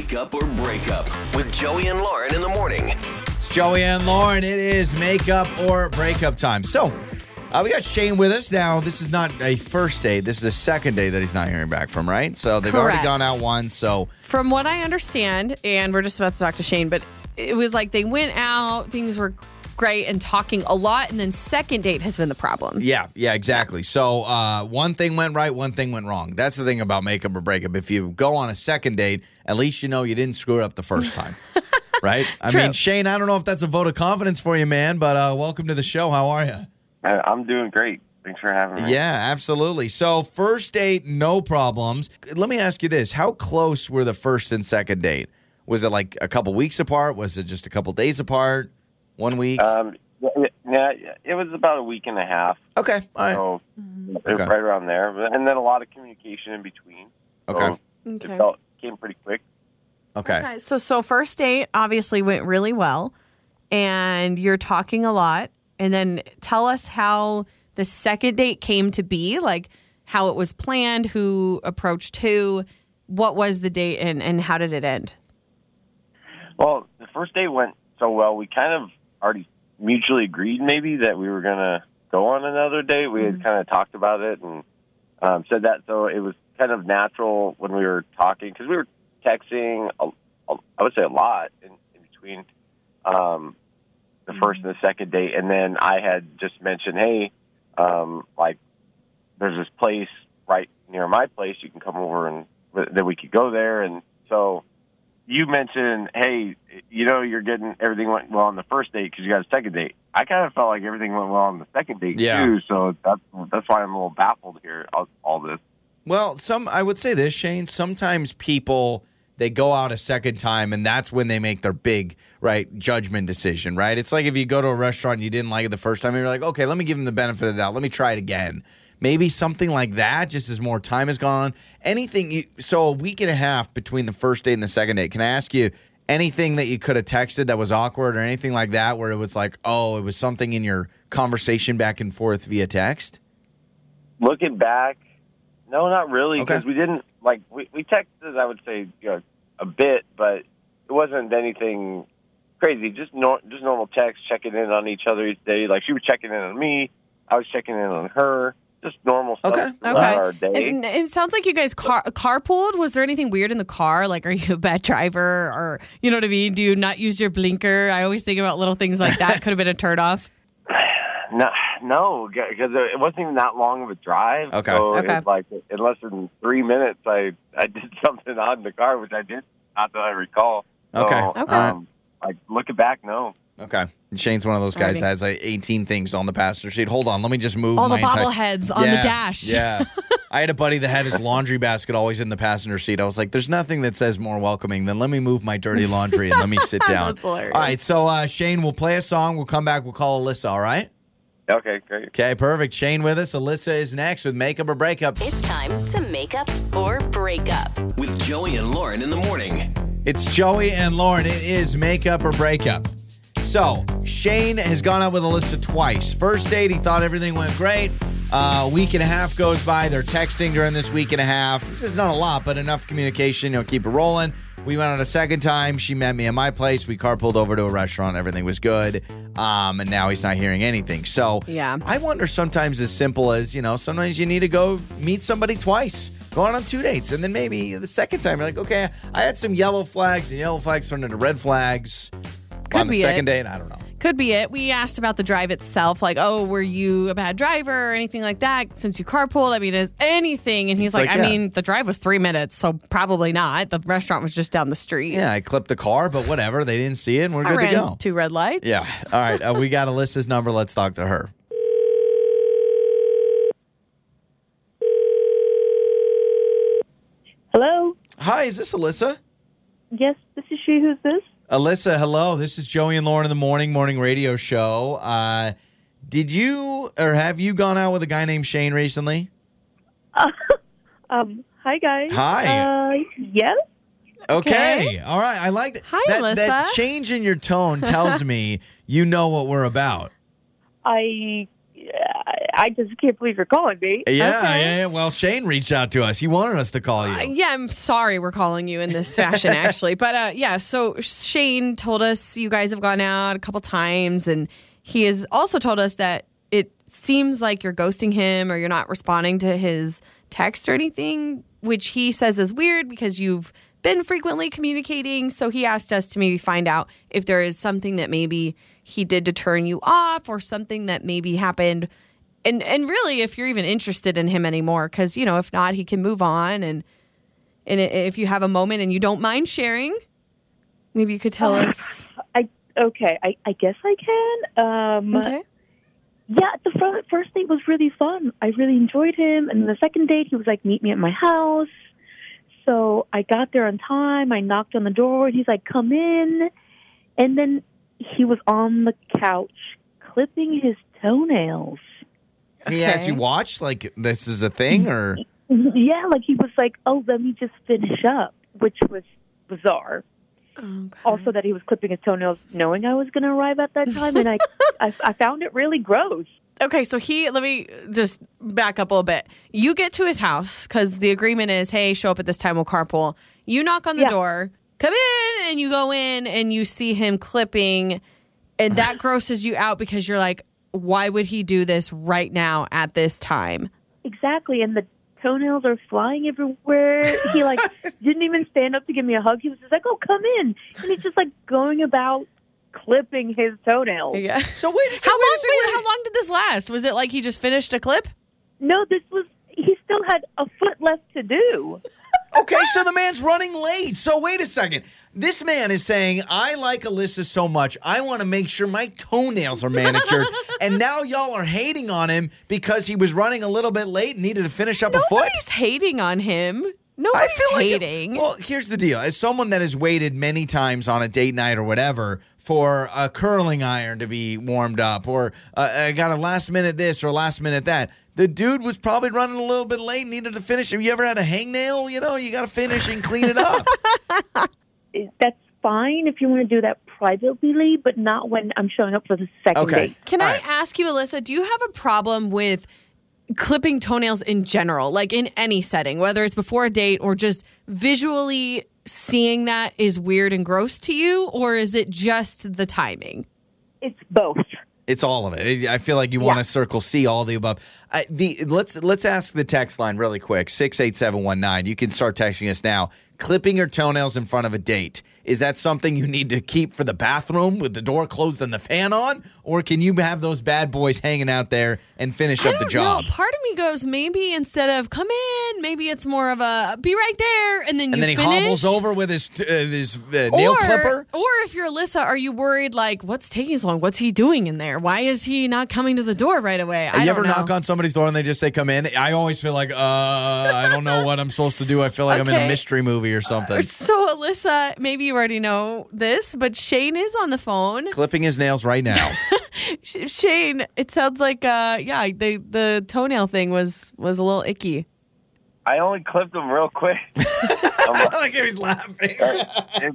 Make Up or Break Up with Joey and Lauren in the morning. It's Joey and Lauren. It is makeup or breakup time. So, uh, we got Shane with us now. This is not a first date. This is a second date that he's not hearing back from, right? So they've already gone out once. So From what I understand, and we're just about to talk to Shane, but it was like they went out, things were great and talking a lot, and then second date has been the problem. yeah, yeah, exactly. So uh, one thing went right, one thing went wrong. That's the thing about makeup or breakup. If you go on a second date, at least you know you didn't screw it up the first time. Right? I True. mean, Shane, I don't know if that's a vote of confidence for you, man, but uh, welcome to the show. How are you? I- I'm doing great. Thanks for having me. Yeah, absolutely. So, first date, no problems. Let me ask you this How close were the first and second date? Was it like a couple weeks apart? Was it just a couple days apart? One week? Um, yeah, yeah, it was about a week and a half, okay. All right. so Okay. right around there, and then a lot of communication in between. So Okay. It felt, came pretty quick. Okay. Okay, so so first date obviously went really well, and you're talking a lot, and then tell us how the second date came to be, like how it was planned, who approached who, what was the date, and and how did it end? Well, the first date went so well. We kind of already mutually agreed, maybe, that we were going to go on another date. We had kind of talked about it and um, said that, so it was kind of natural when we were talking because we were texting. A, a, I would say a lot in, in between um, the first and the second date, and then I had just mentioned, hey, um, like there's this place right near my place. You can come over and that we could go there, and so you mentioned, hey, you know, you're getting everything went well on the first date because you got a second date. I kind of felt like everything went well on the second date Yeah. too, so that's that's why I'm a little baffled here. All, all this. Well, some I would say this, Shane. Sometimes people they go out a second time, and that's when they make their big right judgment decision. Right? It's like if you go to a restaurant and you didn't like it the first time, and you're like, okay, let me give them the benefit of the doubt. Let me try it again. Maybe something like that, just as more time has gone on. Anything. You, so a week and a half between the first date and the second date. Can I ask you? Anything that you could have texted that was awkward or anything like that, where it was like, oh, it was something in your conversation back and forth via text? Looking back, no, not really, Okay. because we didn't like we, we texted. I would say you know a bit, but it wasn't anything crazy. Just nor- just normal text, checking in on each other each day. Like she was checking in on me, I was checking in on her. Just normal stuff Okay. Okay. our day. And it sounds like you guys car- carpooled. Was there anything weird in the car? Like, are you a bad driver, or you know what I mean? Do you not use your blinker? I always think about little things like that. Could have been a turnoff. No, no, because it wasn't even that long of a drive. Okay. So it Okay. was like in less than three minutes, I I did something odd in the car, which I did not that I recall. So, Okay. Okay. Um, like looking back, no. Okay. Shane's one of those guys that has like 18 things on the passenger seat. Hold on, let me just move All the my entire- bobbleheads on the Yeah, dash. Yeah. I had a buddy that had his laundry basket always in the passenger seat. I was like, there's nothing that says more welcoming than let me move my dirty laundry and let me sit down. That's hilarious. All right, so uh, Shane, we'll play a song. We'll come back. We'll call Alyssa, all right? Okay, great. Okay, perfect. Shane with us. Alyssa is next with Makeup or Breakup. It's time to make up or break up. With Joey and Lauren in the morning. It's Joey and Lauren. It is Makeup or Breakup. So, Shane has gone out with Alyssa twice. First date, he thought everything went great. Uh, a week and a half goes by. They're texting during this week and a half. This is not a lot, but enough communication. You know, keep it rolling. We went out a second time. She met me at my place. We carpooled over to a restaurant. Everything was good. Um, and now he's not hearing anything. So, Yeah. I wonder sometimes as simple as, you know, sometimes you need to go meet somebody twice. Go on on two dates. And then maybe the second time you're like, okay, I had some yellow flags and yellow flags turned into red flags. Could on the be second it. date, I don't know. Could be it. We asked about the drive itself, like, oh, were you a bad driver or anything like that since you carpooled? I mean, is anything? And he's It's like, like, I yeah. mean, the drive was three minutes, so probably not. The restaurant was just down the street. Yeah, I clipped the car, but whatever. They didn't see it and we're I good ran to go. two red lights. Yeah. All right. Uh, we got Alyssa's number. Let's talk to her. Hello. Hi, is this Alyssa? Yes, this is she. Who's this? Alyssa, hello. This is Joey and Lauren in the morning morning radio show. Uh, did you or have you gone out with a guy named Shane recently? Um. Hi, guys. Hi. Uh, yes. Okay. All right. I like that. Hi, that, that change in your tone tells me you know what we're about. I. I just can't believe you're calling me. Yeah, Okay. yeah, yeah. Well, Shane reached out to us. He wanted us to call you. Uh, yeah, I'm sorry we're calling you in this fashion, actually. But uh, yeah, so Shane told us you guys have gone out a couple times, and he has also told us that it seems like you're ghosting him or you're not responding to his text or anything, which he says is weird because you've been frequently communicating. So he asked us to maybe find out if there is something that maybe he did to turn you off or something that maybe happened and and really if you're even interested in him anymore because you know if not he can move on and and if you have a moment and you don't mind sharing maybe you could tell us I okay. I, I guess I can. Um, okay Yeah, the fir- first date was really fun. I really enjoyed him. And the second date, he was like, meet me at my house. So I got there on time. I knocked on the door. and He's like, come in. And then he was on the couch clipping his toenails. He has you watch like this is a thing, or Yeah, like he was like, oh, let me just finish up, which was bizarre. Also, that he was clipping his toenails knowing I was going to arrive at that time. And I, I, I found it really gross. okay so he let me just back up a little bit you get to his house because the agreement is hey show up at this time we'll carpool you knock on the Yeah. door come in and you go in and you see him clipping and that grosses you out because you're like why would he do this right now at this time Exactly, and the toenails are flying everywhere. He like didn't even stand up to give me a hug. He was just like, "Oh, come in," and he's just like going about clipping his toenails. yeah so. Wait a second. How wait long? second, Wait, wait how long did this last? Was it like he just finished a clip? No, this was he still had a foot left to do. Okay, so the man's running late. So wait a second. This man is saying, I like Alyssa so much, I want to make sure my toenails are manicured. and now y'all are hating on him because he was running a little bit late and needed to finish up a foot? Nobody's hating on him. Nobody's I feel it- hating. well, here's the deal: as someone that has waited many times on a date night or whatever for a curling iron to be warmed up, or uh, I got a last minute this or last minute that. The dude was probably running a little bit late, needed to finish. Have you ever had a hangnail? You know, you got to finish and clean it up. That's fine if you want to do that privately, but not when I'm showing up for the second Okay. date. Can All I right. ask you, Alyssa, do you have a problem with clipping toenails in general, like in any setting, whether it's before a date or just visually seeing that is weird and gross to you, or is it just the timing? It's both. It's all of it. I feel like you want to circle C all the above. I, the let's let's ask the text line really quick six eight seven one nine. You can start texting us now. Clipping your toenails in front of a date is that something you need to keep for the bathroom with the door closed and the fan on, or can you have those bad boys hanging out there and finish I up the job? know. Part of me goes maybe instead of come in, maybe it's more of a be right there, and then and you then he finish. hobbles over with his uh, his uh, nail or, clipper. Or if you're Alyssa, are you worried like what's taking so long? What's he doing in there? Why is he not coming to the door right away? I you ever know. knock on somebody's door and they just say come in? I always feel like uh I don't know what I'm supposed to do. I feel like I'm in a mystery movie or something. So Alyssa, maybe you already know this, but Shane is on the phone. Clipping his nails right now. Shane, it sounds like uh yeah, the the toenail thing was was a little icky. I only clipped them real quick. I'm like, like he's laughing. it,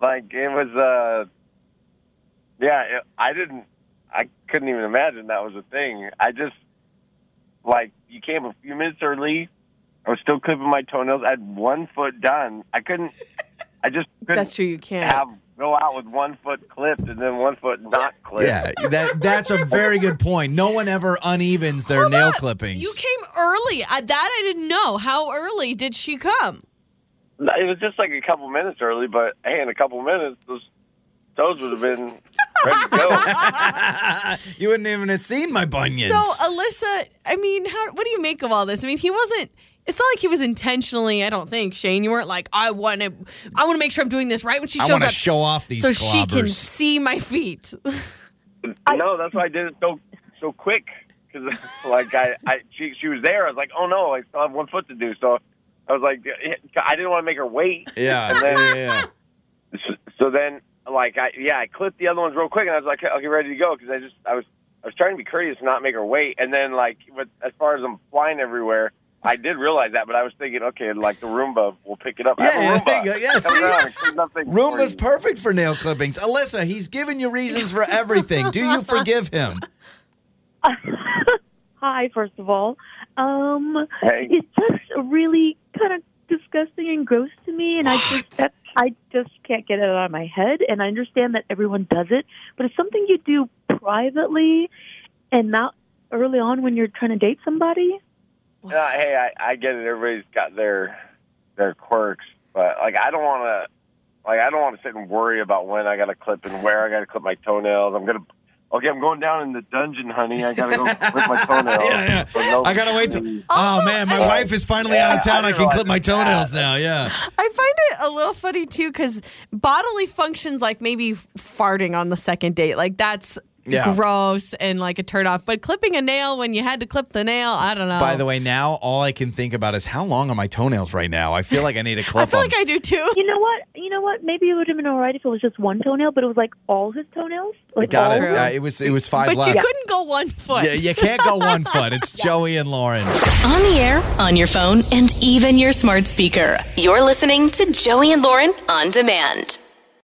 like it was uh yeah it, i didn't i couldn't even imagine that was a thing i just like you came a few minutes early i was still clipping my toenails i had one foot done i couldn't i just couldn't That's true, you can't. have go out with one foot clipped and then one foot not clipped Yeah, that that's a very good point. No one ever unevens their nail clippings. You came early. Uh, that I didn't know. How early did she come? it was just like a couple minutes early but hey in a couple minutes those toes would have been ready to go you wouldn't even have seen my bunions. So Alyssa, I mean, how what do you make of all this? I mean, he wasn't it's not like he was intentionally, I don't think, Shane. You weren't like, I want to I want to make sure I'm doing this right when she I shows want to up show off these so she can clobbers. see my feet. no, that's why I did it so so quick because like I, I she she was there. I was like, oh no, I still have one foot to do. So I was like, I didn't want to make her wait. Yeah, And then- yeah, yeah. So, so then like I yeah I clipped the other ones real quick and I was like, okay, ready to go because I just I was I was trying to be courteous and not make her wait. And then like with, as far as I'm flying everywhere. I did realize that, but I was thinking, okay, like the Roomba will pick it up. I have a Yeah, yeah, Roomba. there you go. Yeah, see? around and clean up things for Roomba's perfect for nail clippings. Alyssa, he's giving you reasons for everything. Do you forgive him? hi, first of all. Um, Hey. it's just really kind of disgusting and gross to me, and I just that I just can't get it out of my head. And I understand that everyone does it, but it's something you do privately and not early on when you're trying to date somebody. Uh, hey, I, I get it. Everybody's got their their quirks, but like I don't want to, like I don't want to sit and worry about when I got to clip and where I got to clip my toenails. I'm gonna. Okay, I'm going down in the dungeon, honey. I gotta go clip my toenails. Yeah, yeah. No I gotta wait. To, reason. oh man, my wife is finally out of town. I I can clip my that. toenails now. Yeah. I find it a little funny too because bodily functions like maybe farting on the second date, like that's Yeah. gross and like a turn off. But clipping a nail when you had to clip the nail, I don't know. By the way, now all I can think about is how long are my toenails right now? I feel like I need to clip I feel them. like I do too. You know what? You know what? Maybe it would have been all right if it was just one toenail, but it was like all his toenails. Like Got all it. True. of. Uh, it was it was five But left. you couldn't go one foot. Yeah, you can't go one foot. It's Joey and Lauren. On the air, on your phone, and even your smart speaker. You're listening to Joey and Lauren on demand.